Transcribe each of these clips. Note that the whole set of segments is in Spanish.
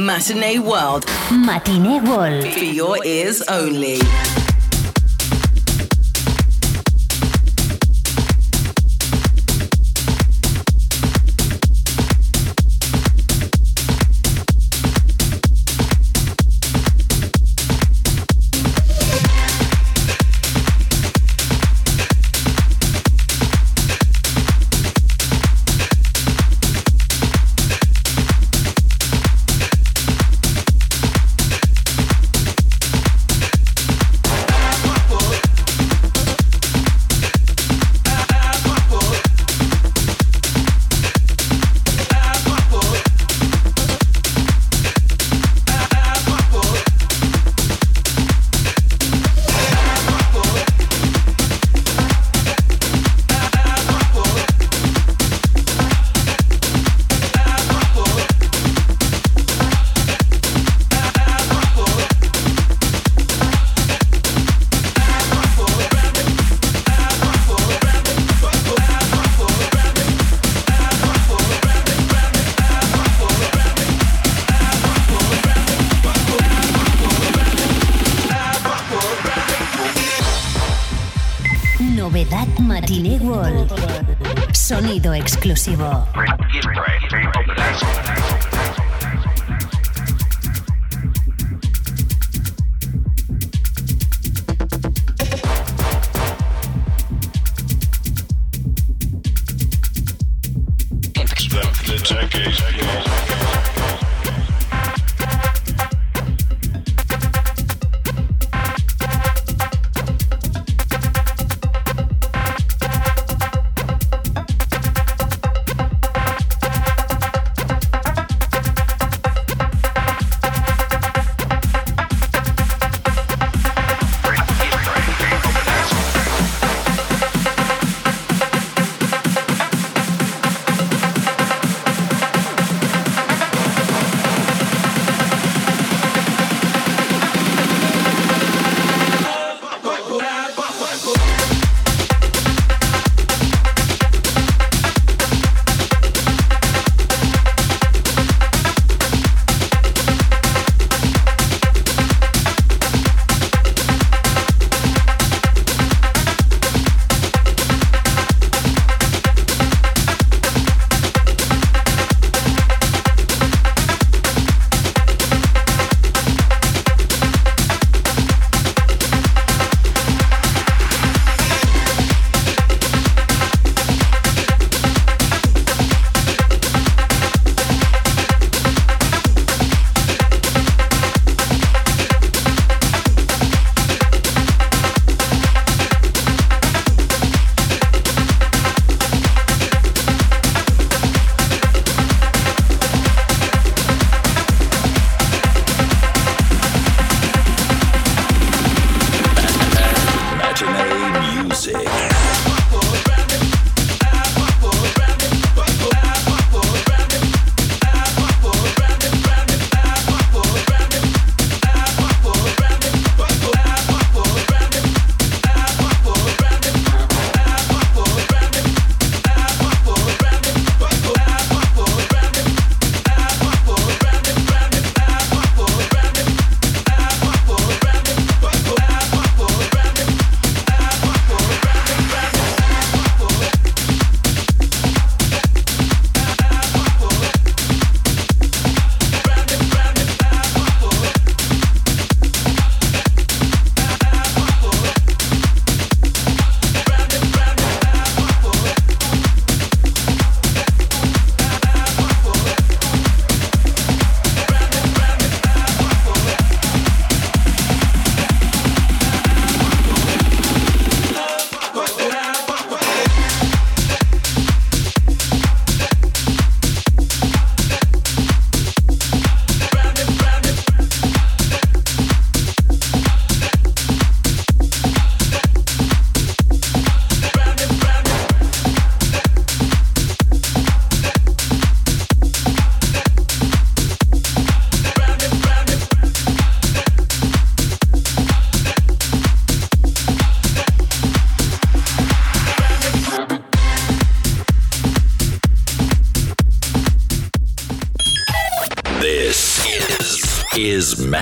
Matinee World. Matinee World. For your ears only.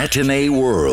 Matinee World.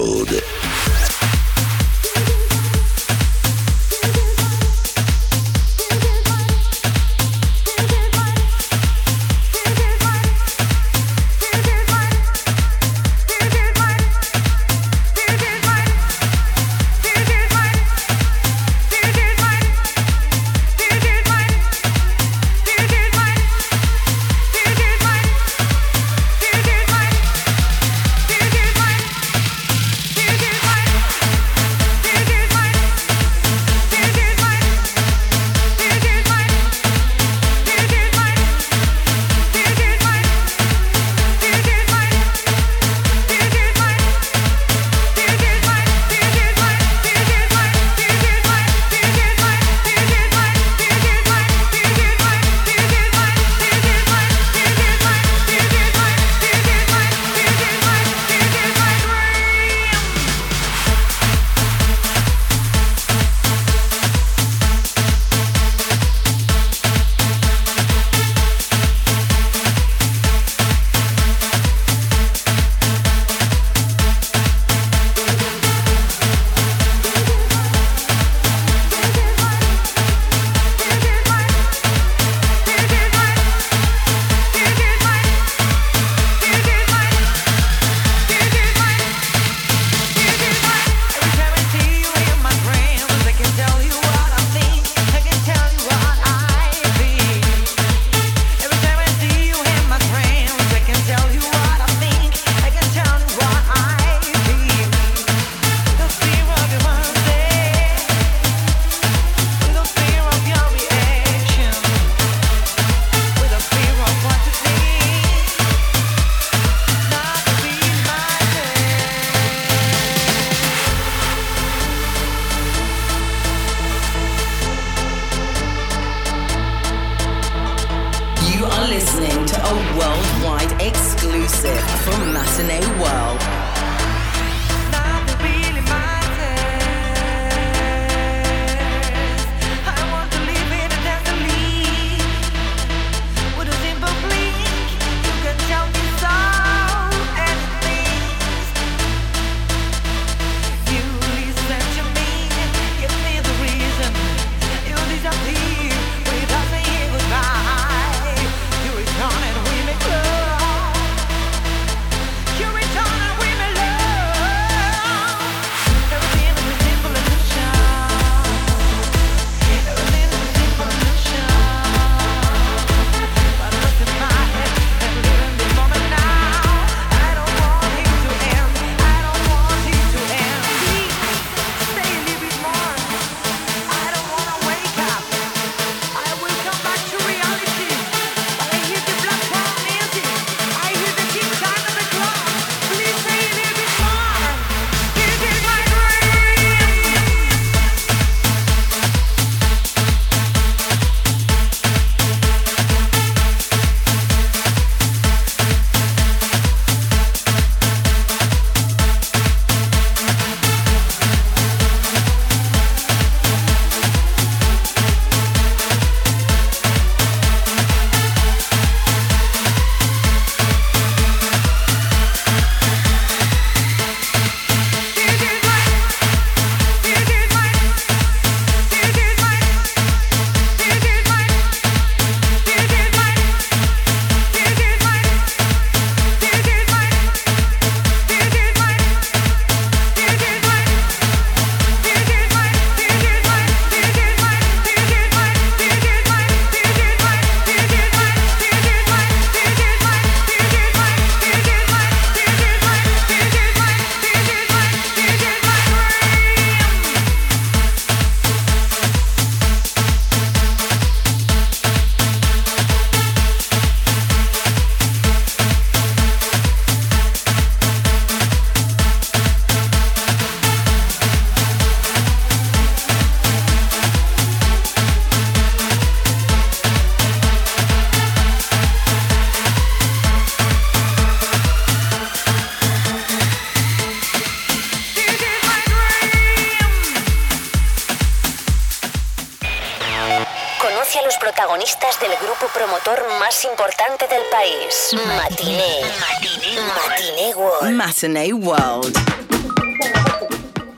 World.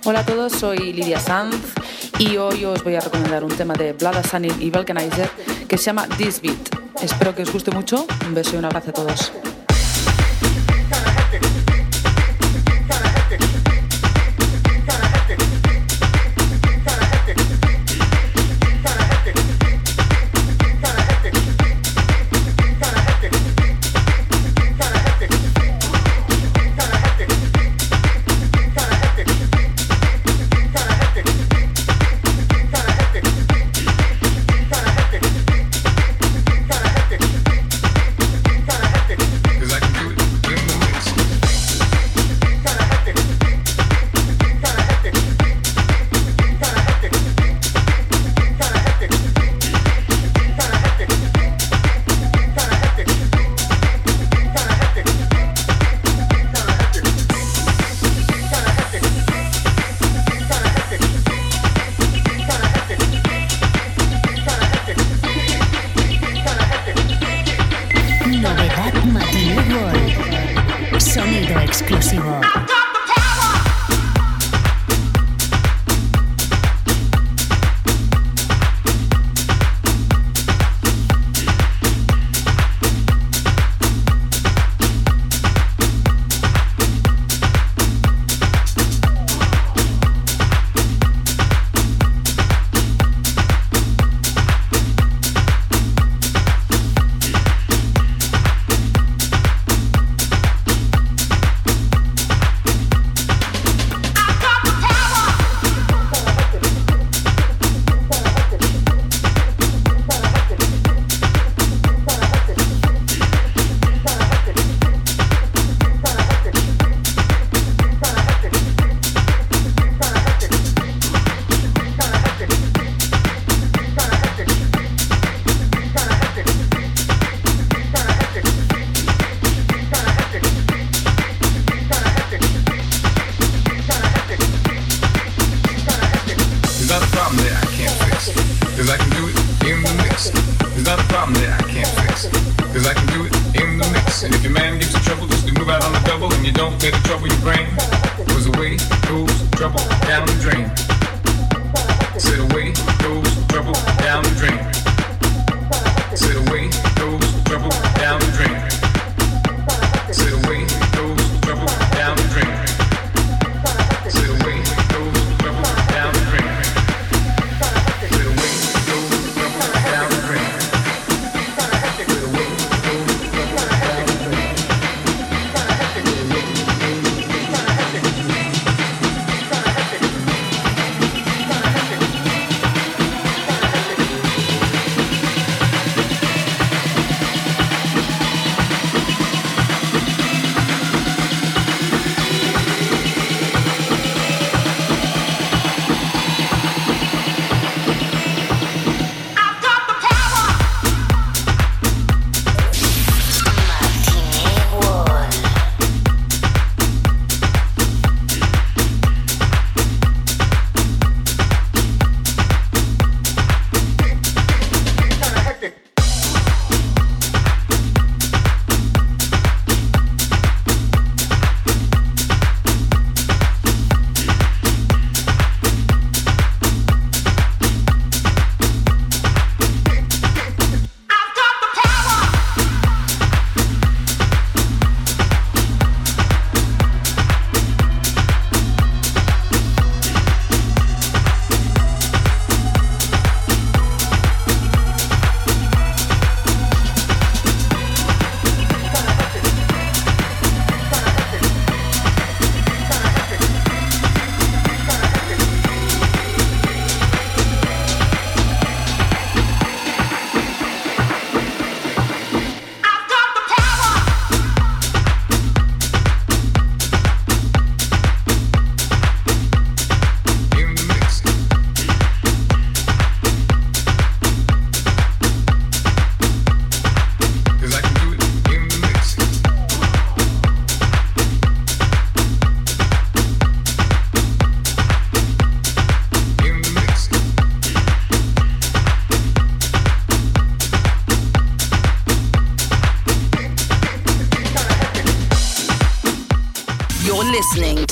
Hola a todos, soy Lidia Sanz y hoy os voy a recomendar un tema de Blood Assanin y Vulcanizer que se llama This Beat. Espero que os guste mucho. Un beso y un abrazo a todos.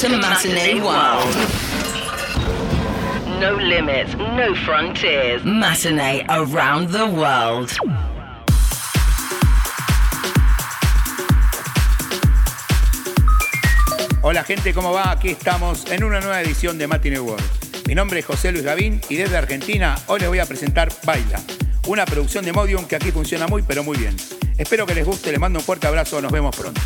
To Matinee World. No limits, no frontiers. Matinee around the world. Hola gente, ¿cómo va? Aquí estamos en una nueva edición de Matinee World. Mi nombre es José Luis Gavín y desde Argentina hoy les voy a presentar Baila, una producción de Modium que aquí funciona muy pero muy bien. Espero que les guste, les mando un fuerte abrazo, nos vemos pronto.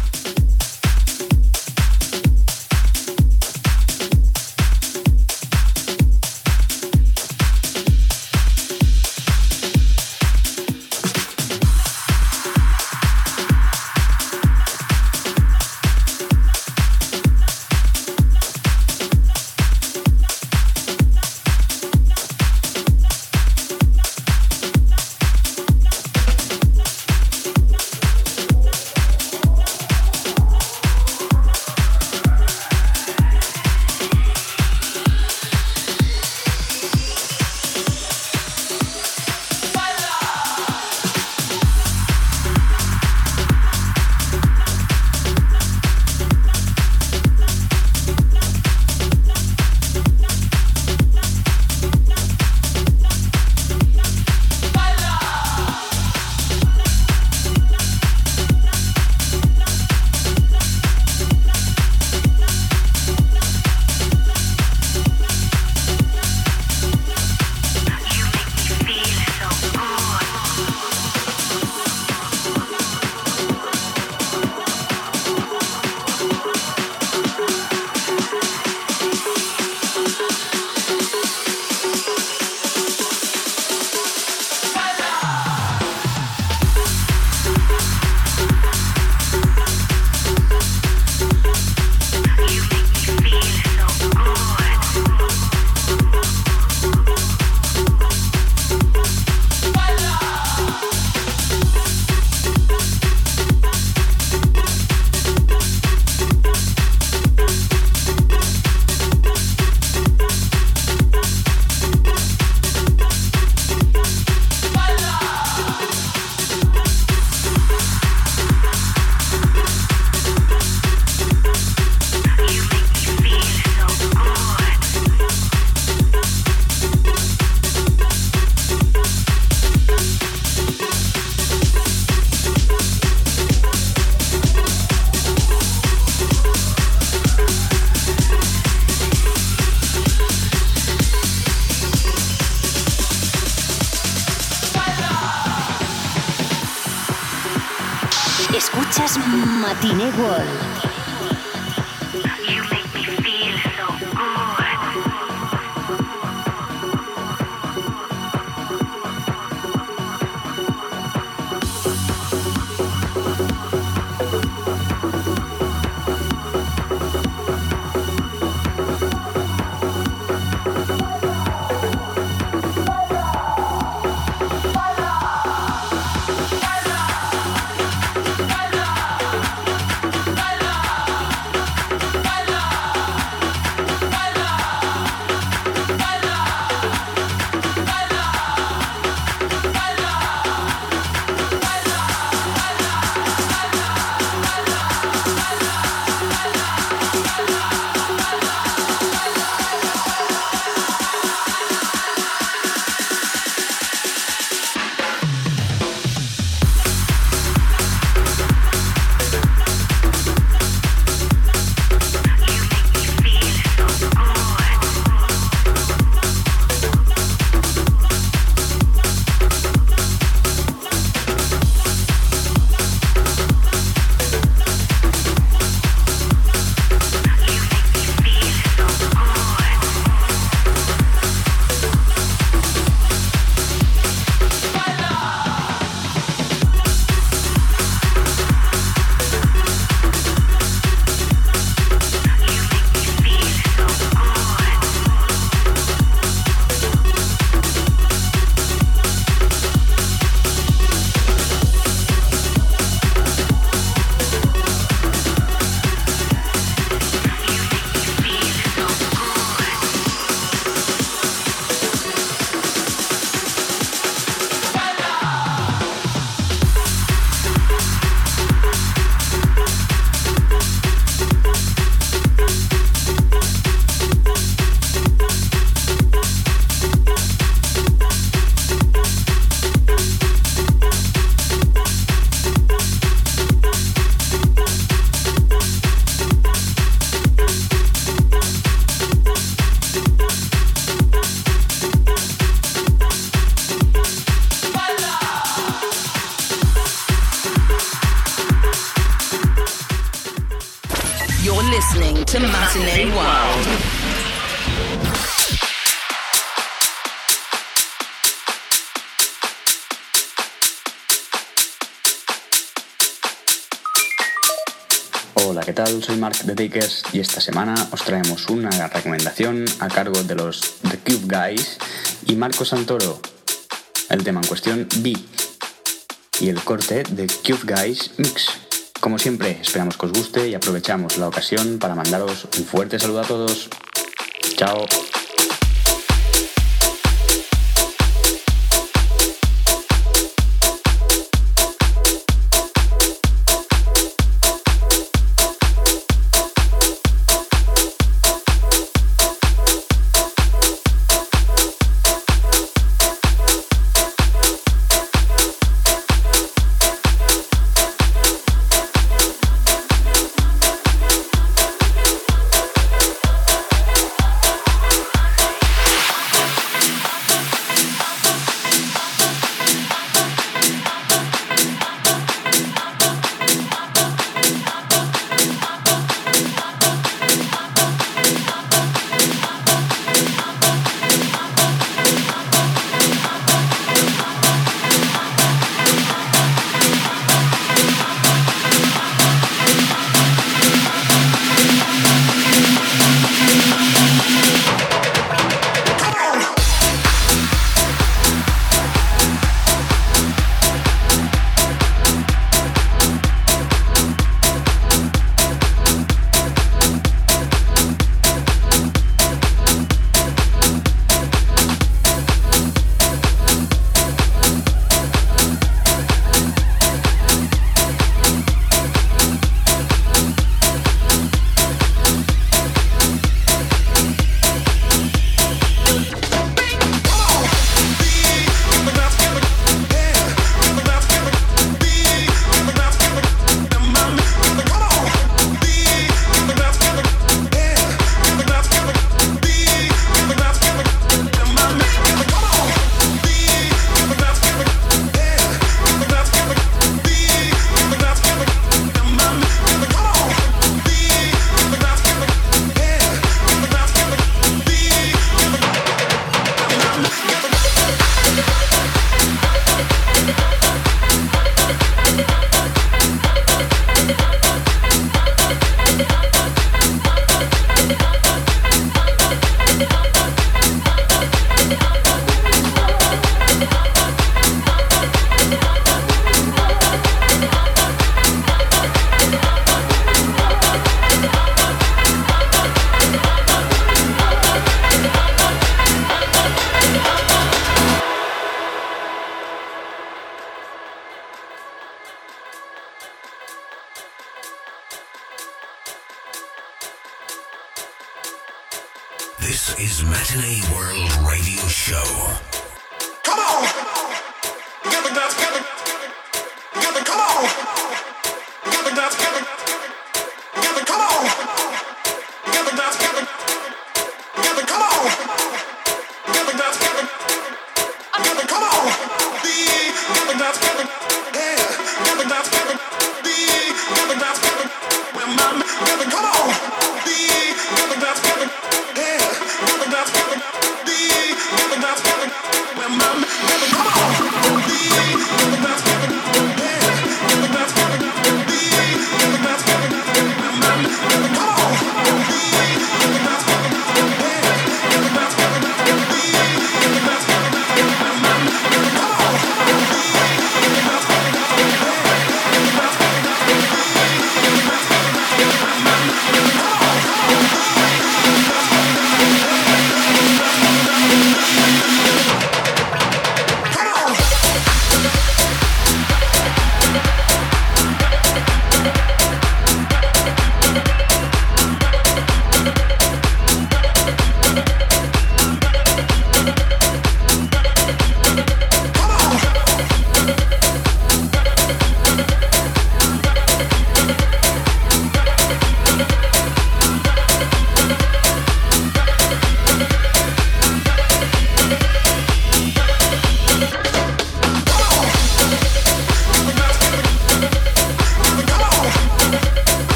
Y esta semana os traemos una recomendación a cargo de los The Cube Guys y Marco Santoro. El tema en cuestión, B. Y el corte de Cube Guys Mix. Como siempre, esperamos que os guste y aprovechamos la ocasión para mandaros un fuerte saludo a todos. Chao.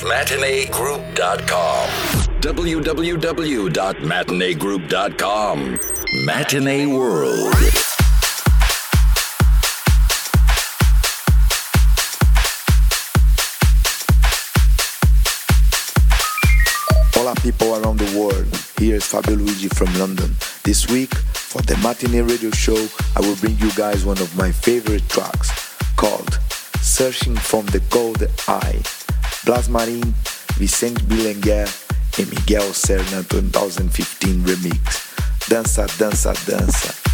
matineegroup.com. www.matineegroup.com. Matinee World. Hola people around the world. Here is Fabio Luigi from London. This week, for the Matinee Radio Show, I will bring you guys one of my favorite tracks called Searching from the Cold Eye. Blas Marin, Vicente Bilenguer and Miguel Serna 2015 remix. Dança, dança, dança.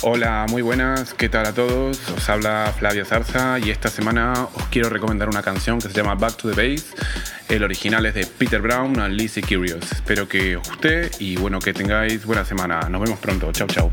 Hola, muy buenas, ¿qué tal a todos? Os habla Flavio Zarza y esta semana os quiero recomendar una canción que se llama Back to the Base. El original es de Peter Brown and Lizzie Curious. Espero que os guste y bueno, que tengáis buena semana. Nos vemos pronto. Chao, chao.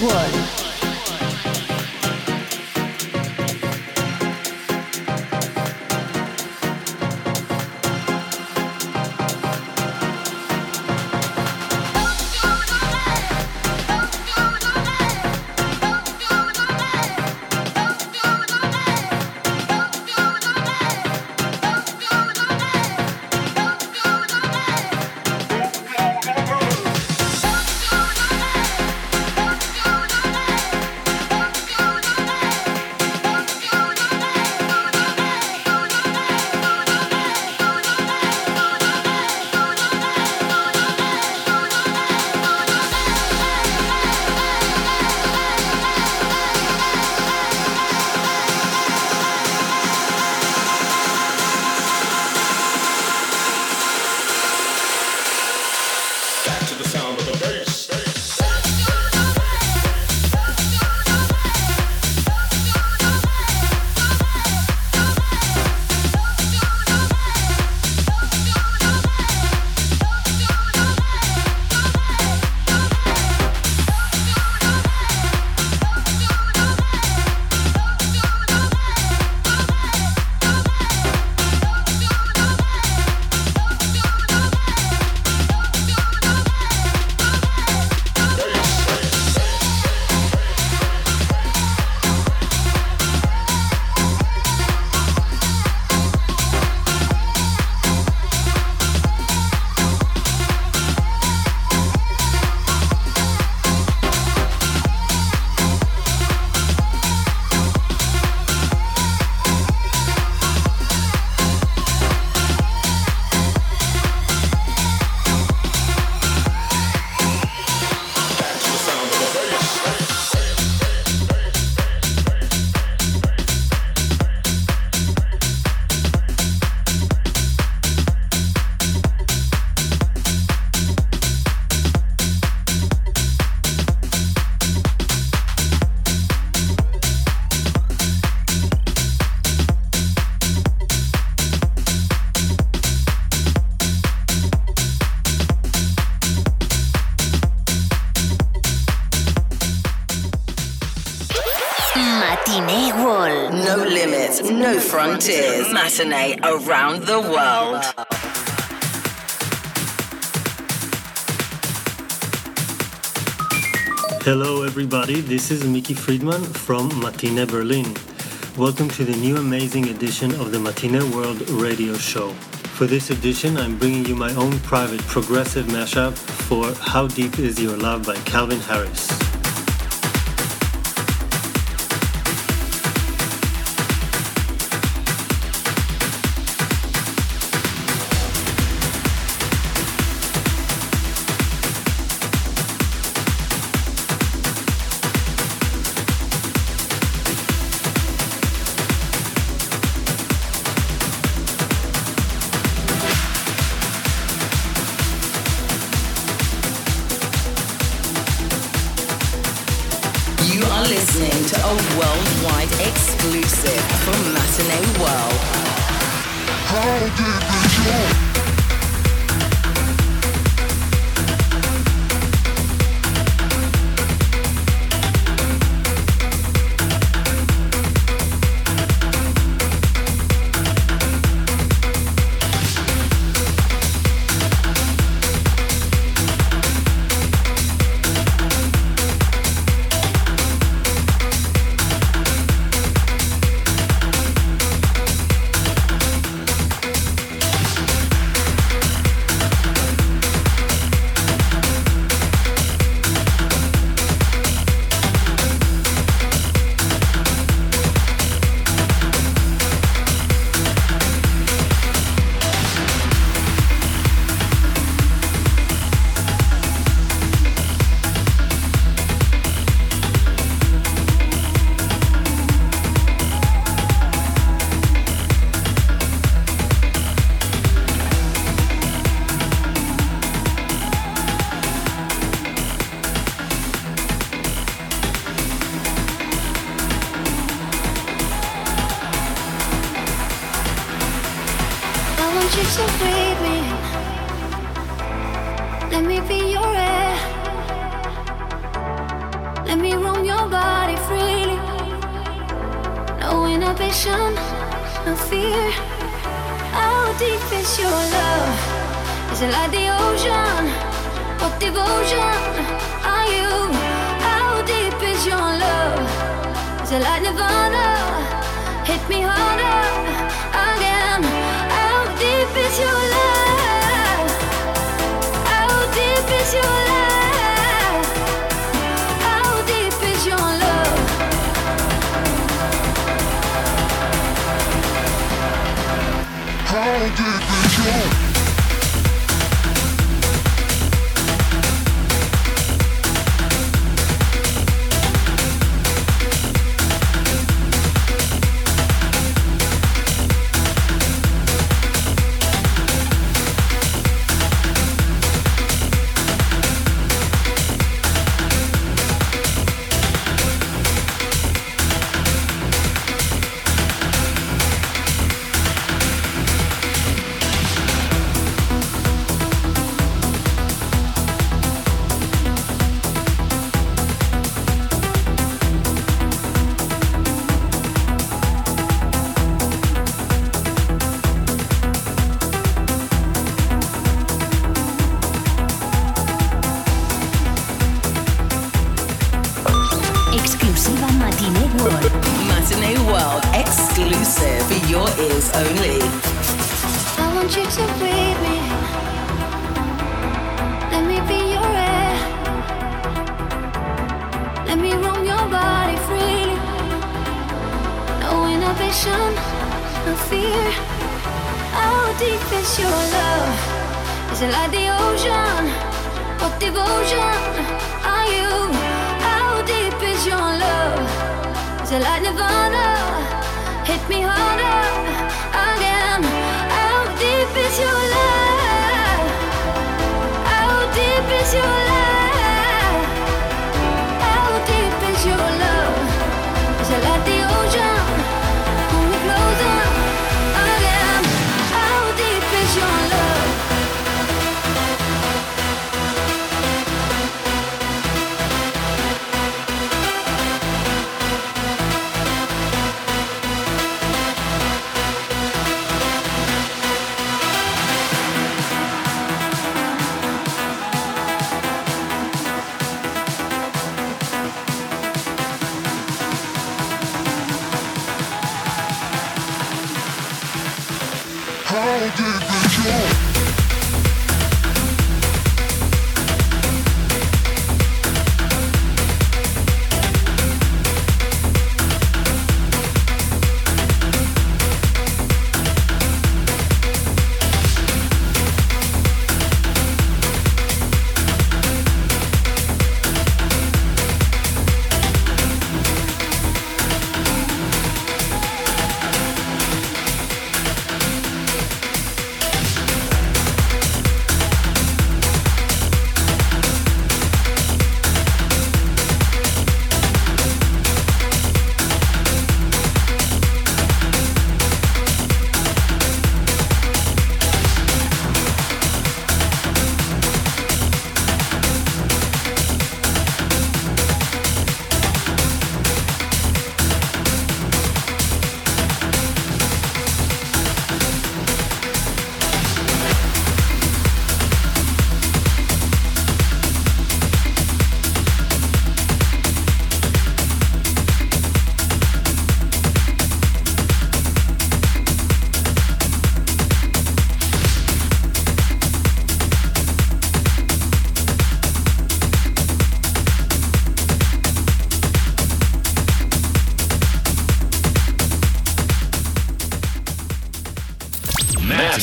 Wood. Matinee around the world. Hello, everybody. This is Mickey Friedman from Matine Berlin. Welcome to the new amazing edition of the Matine World Radio Show. For this edition, I'm bringing you my own private progressive mashup for How Deep Is Your Love by Calvin Harris.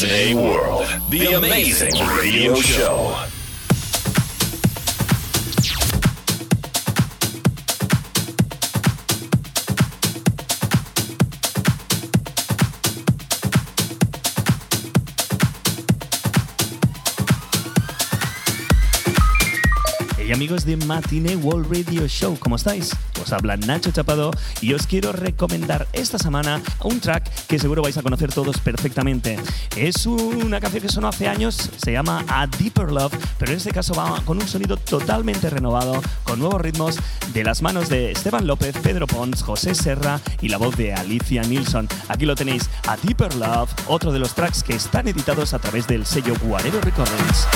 Matinee World, the amazing radio show. Hey amigos de Matinee World Radio Show, ¿cómo estáis? Os habla Nacho Chapado y os quiero recomendar esta semana un track que seguro vais a conocer todos perfectamente. Es una canción que sonó hace años, se llama A Deeper Love, pero en este caso va con un sonido totalmente renovado, con nuevos ritmos de las manos de Esteban López, Pedro Pons, José Serra y la voz de Alicia Nilsson. Aquí lo tenéis, A Deeper Love, otro de los tracks que están editados a través del sello Guarero Recordings.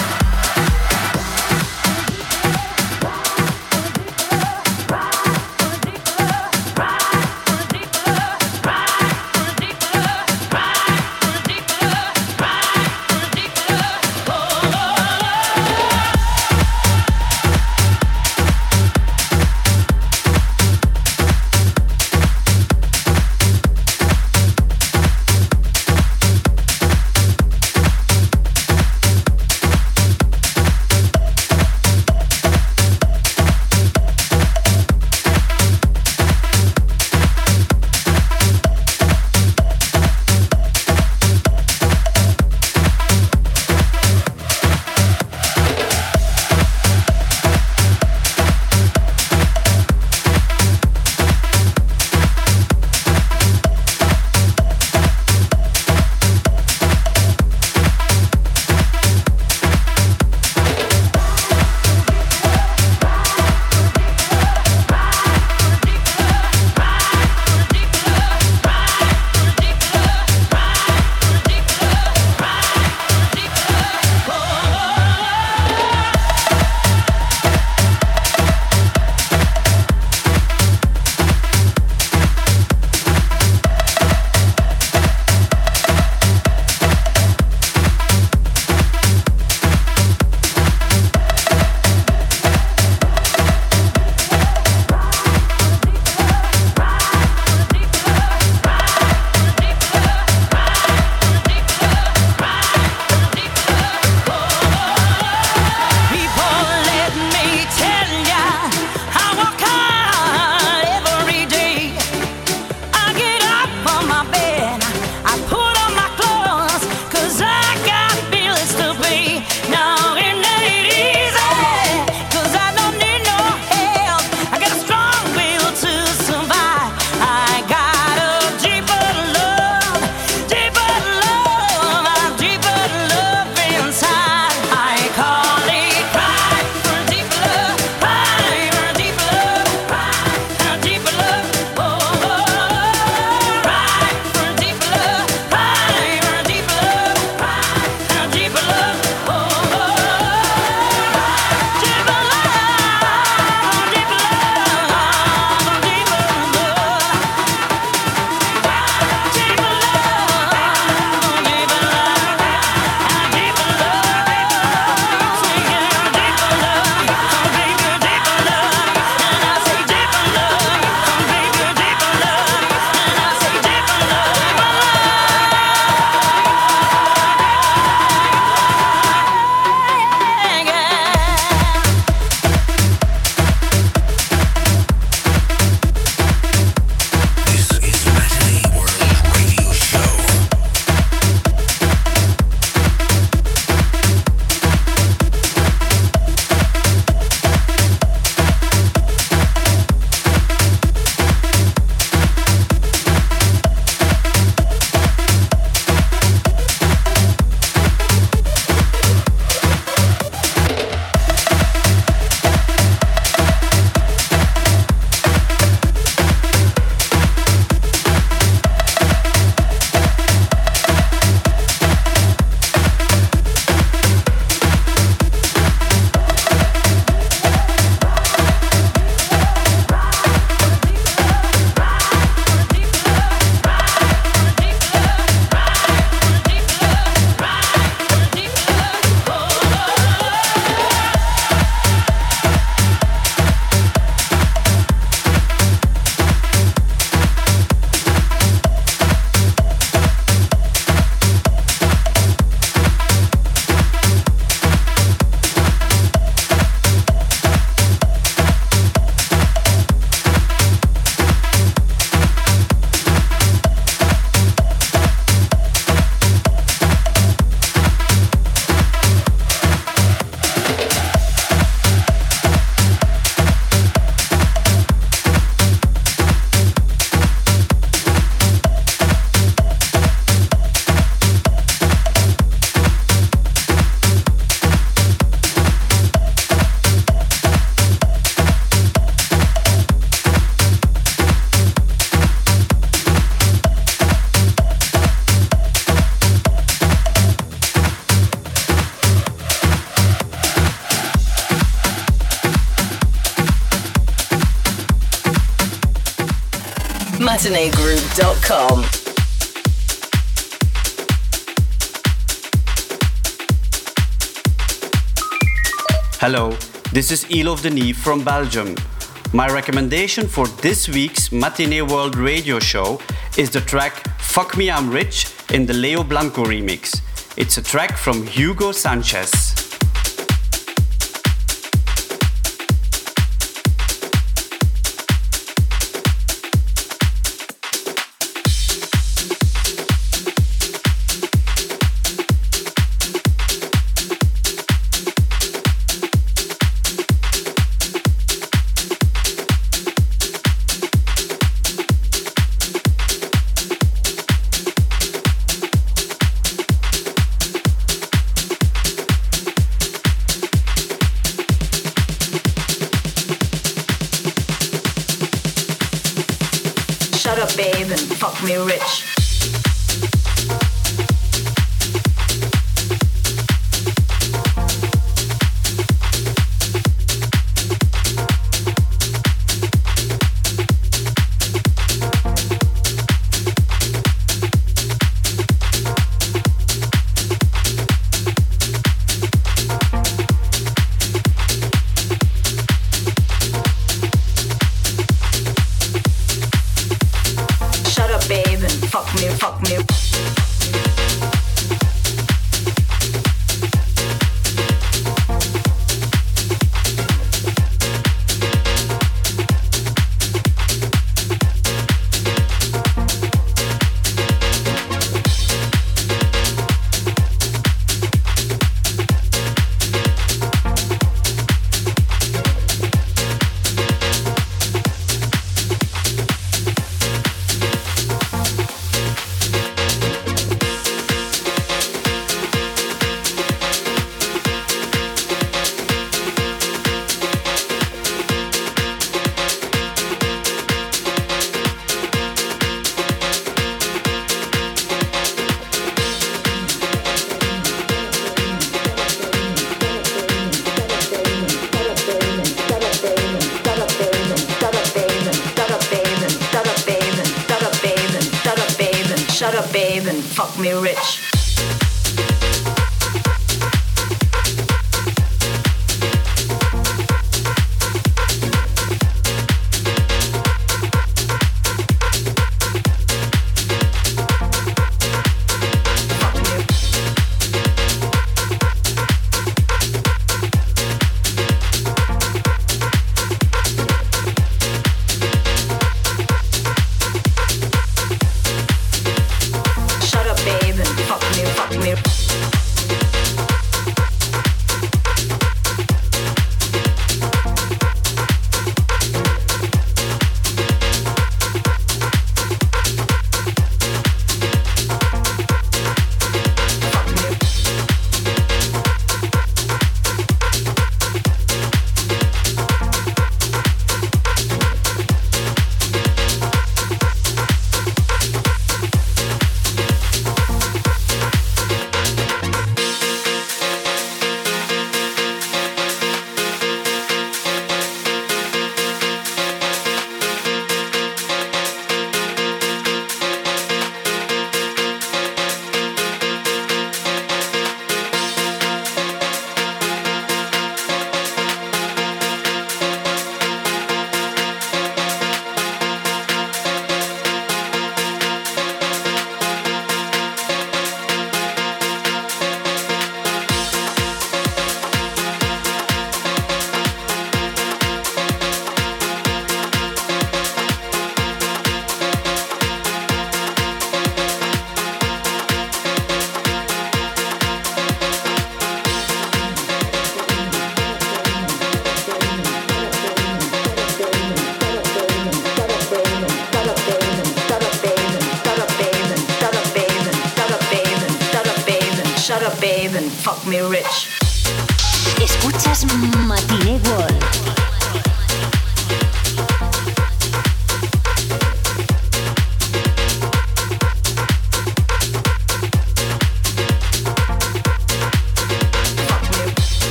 This is Elof Denis from Belgium. My recommendation for this week's Matinee World radio show is the track Fuck Me I'm Rich in the Leo Blanco remix. It's a track from Hugo Sanchez. up, babe, and fuck me rich.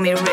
Me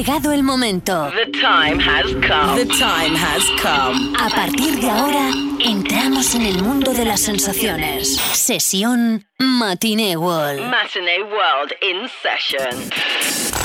llegado el momento. The time has come. The time has come. A partir de ahora, entramos en el mundo de las sensaciones. Sesión Matinee World. Matinee World in session.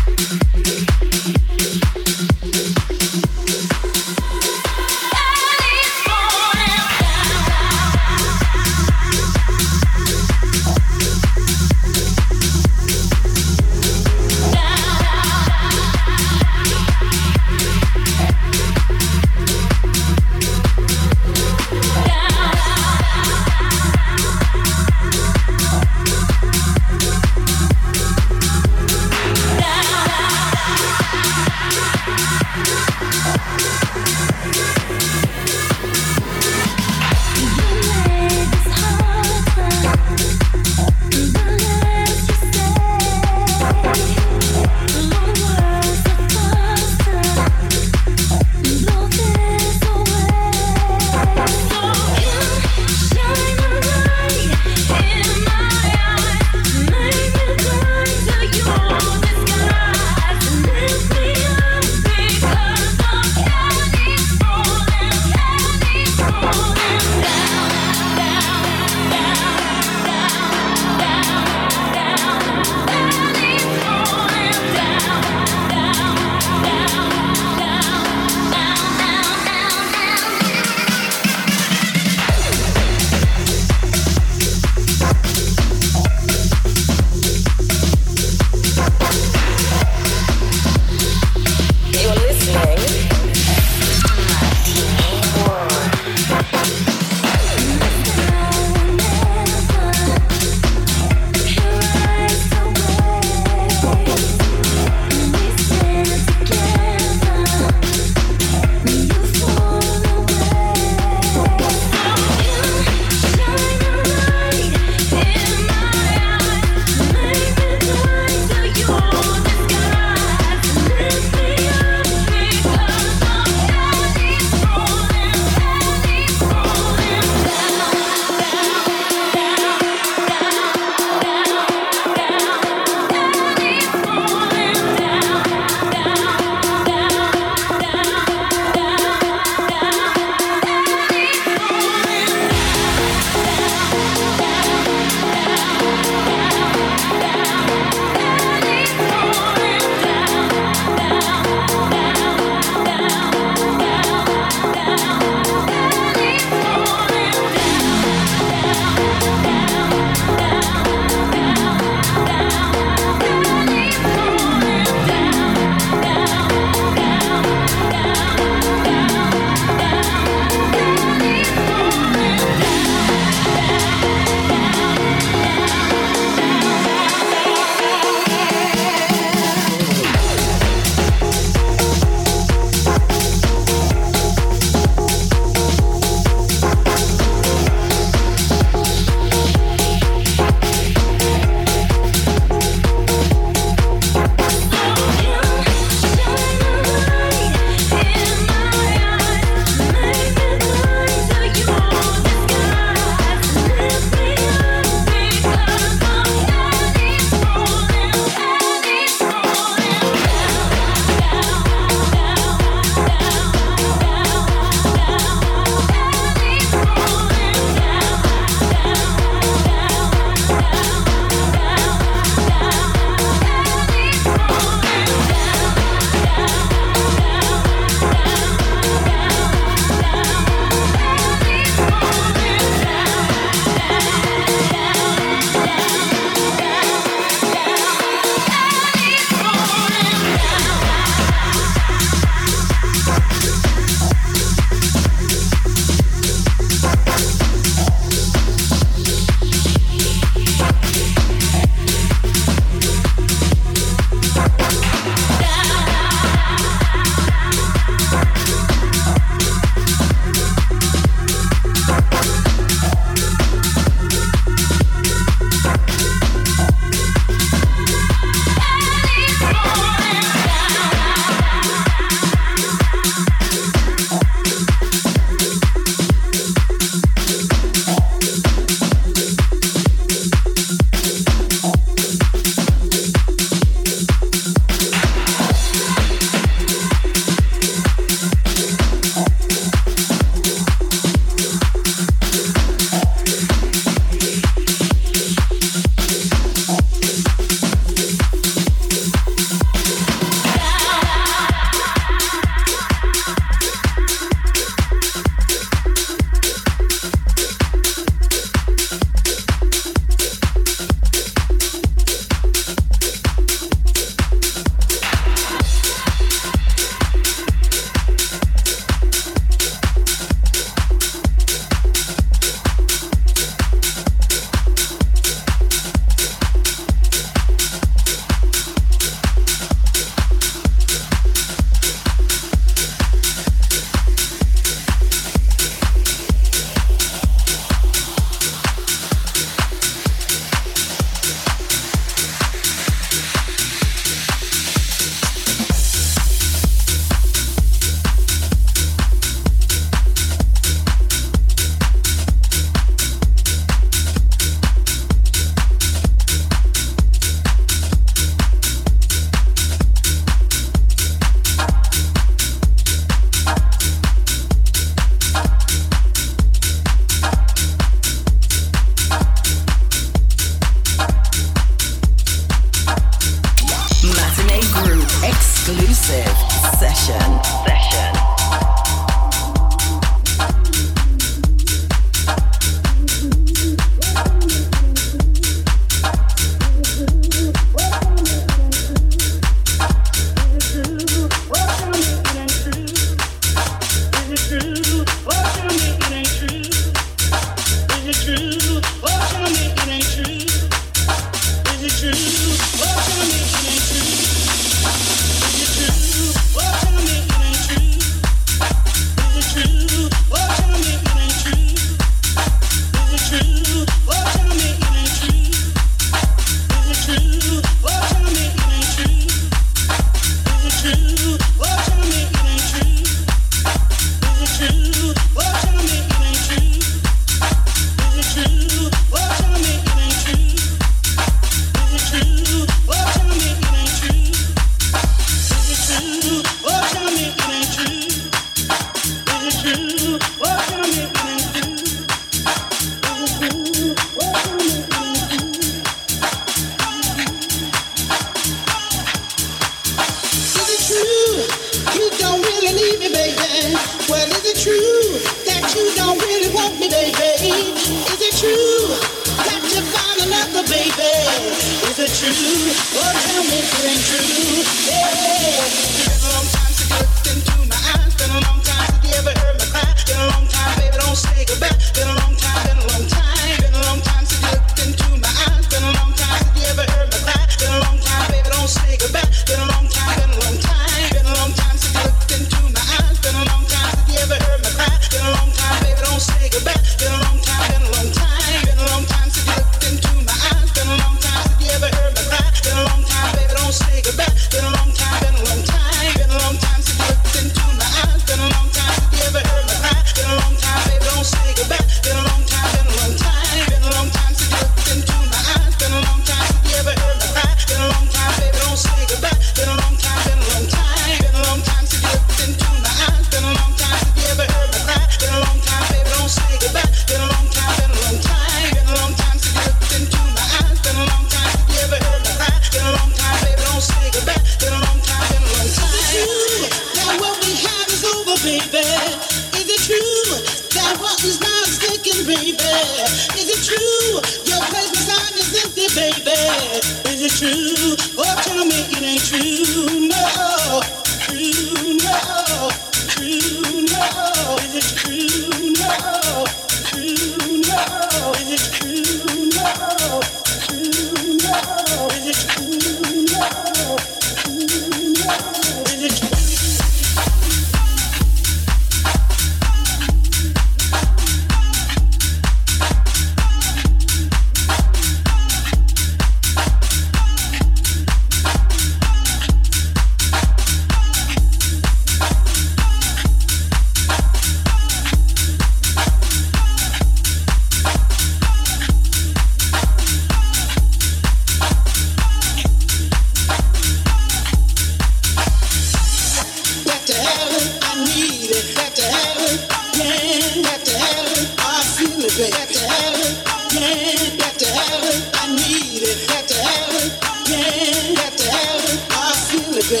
Have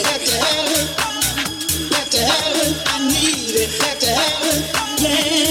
to have it. I need it. Have to have it. Yeah.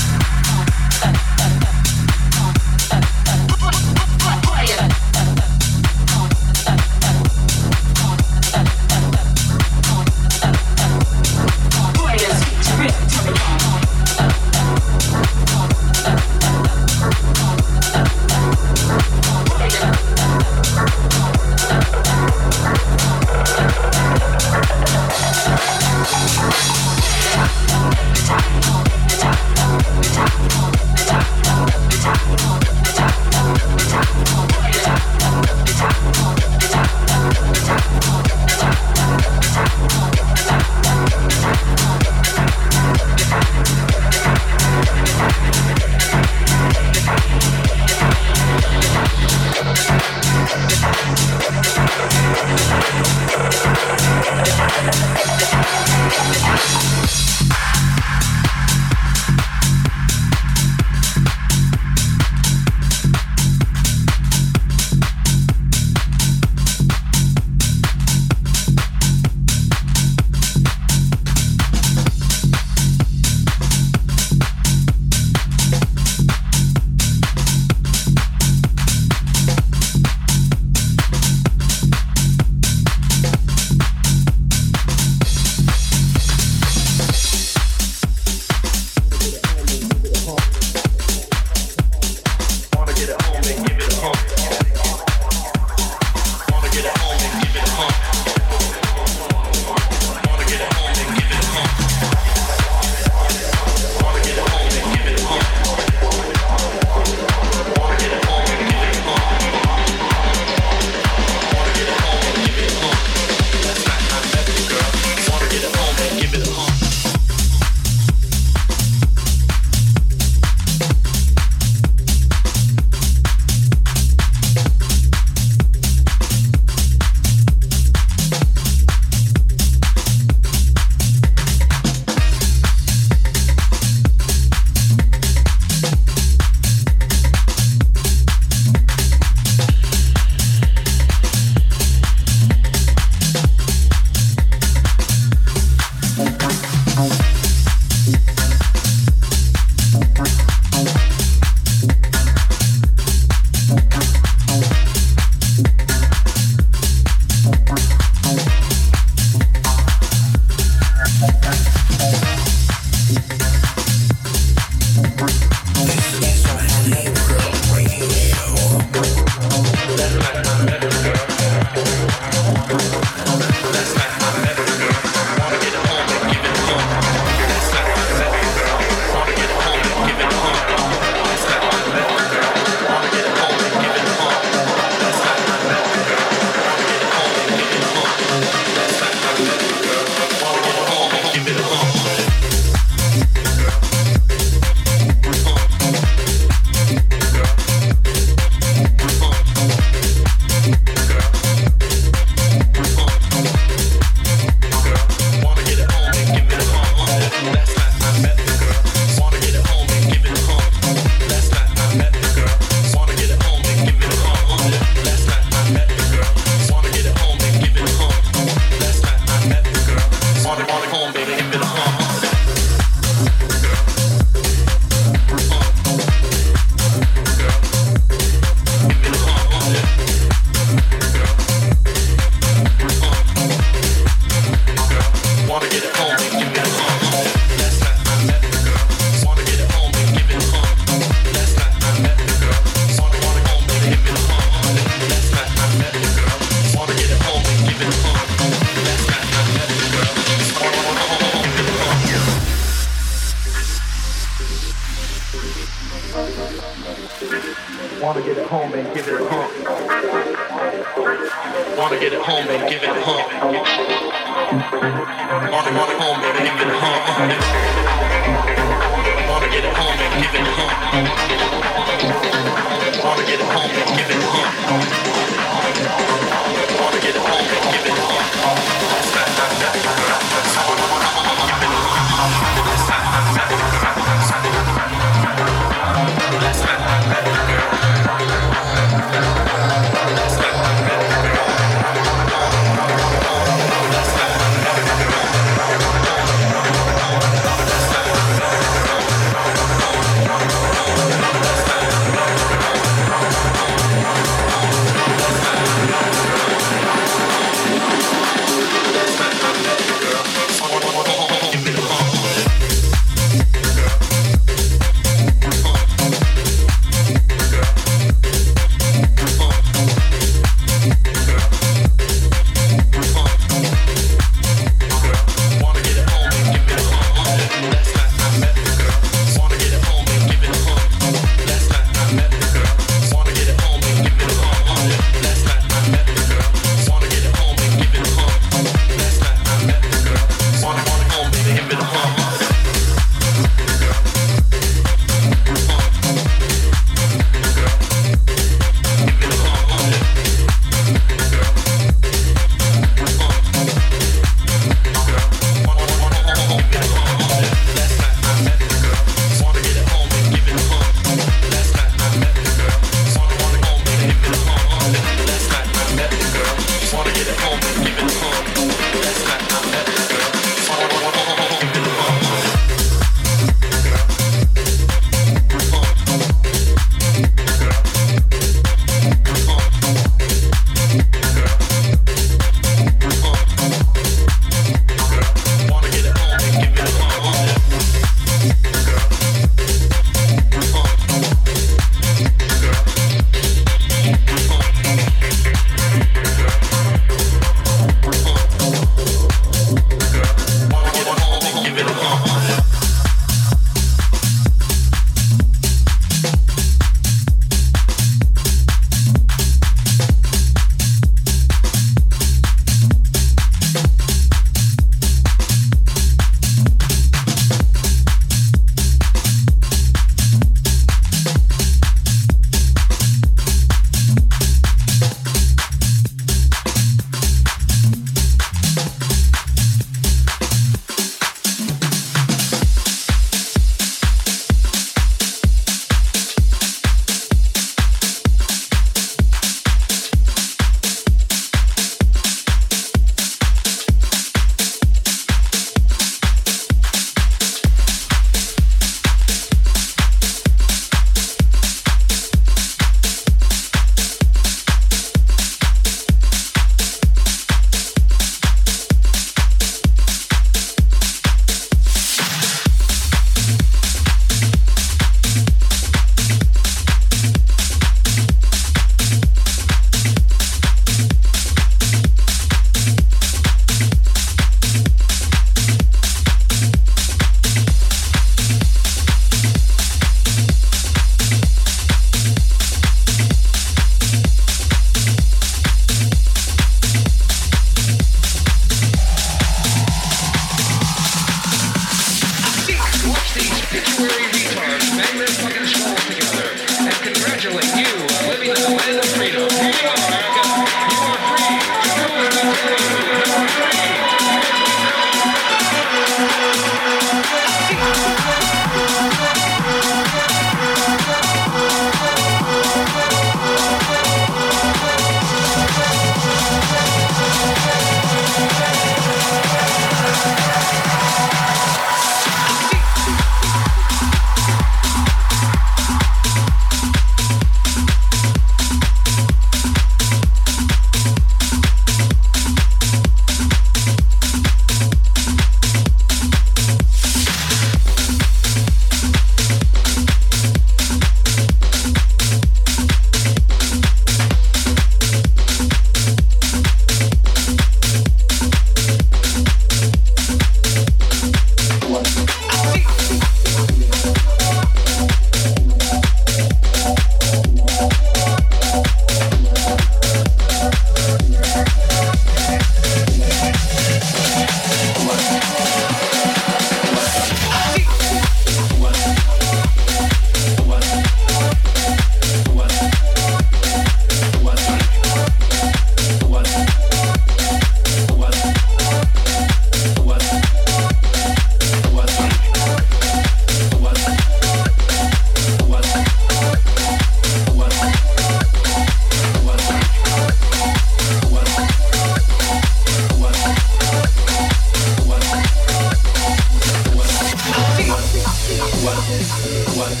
Watch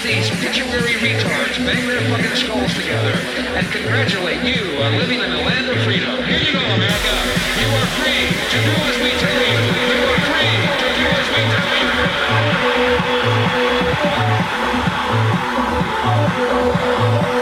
these picture-weary retards bang their fucking skulls together and congratulate you on living in the land of freedom. Here you go, America. You are free to do as we tell you. You are free to do as we tell you. Oh,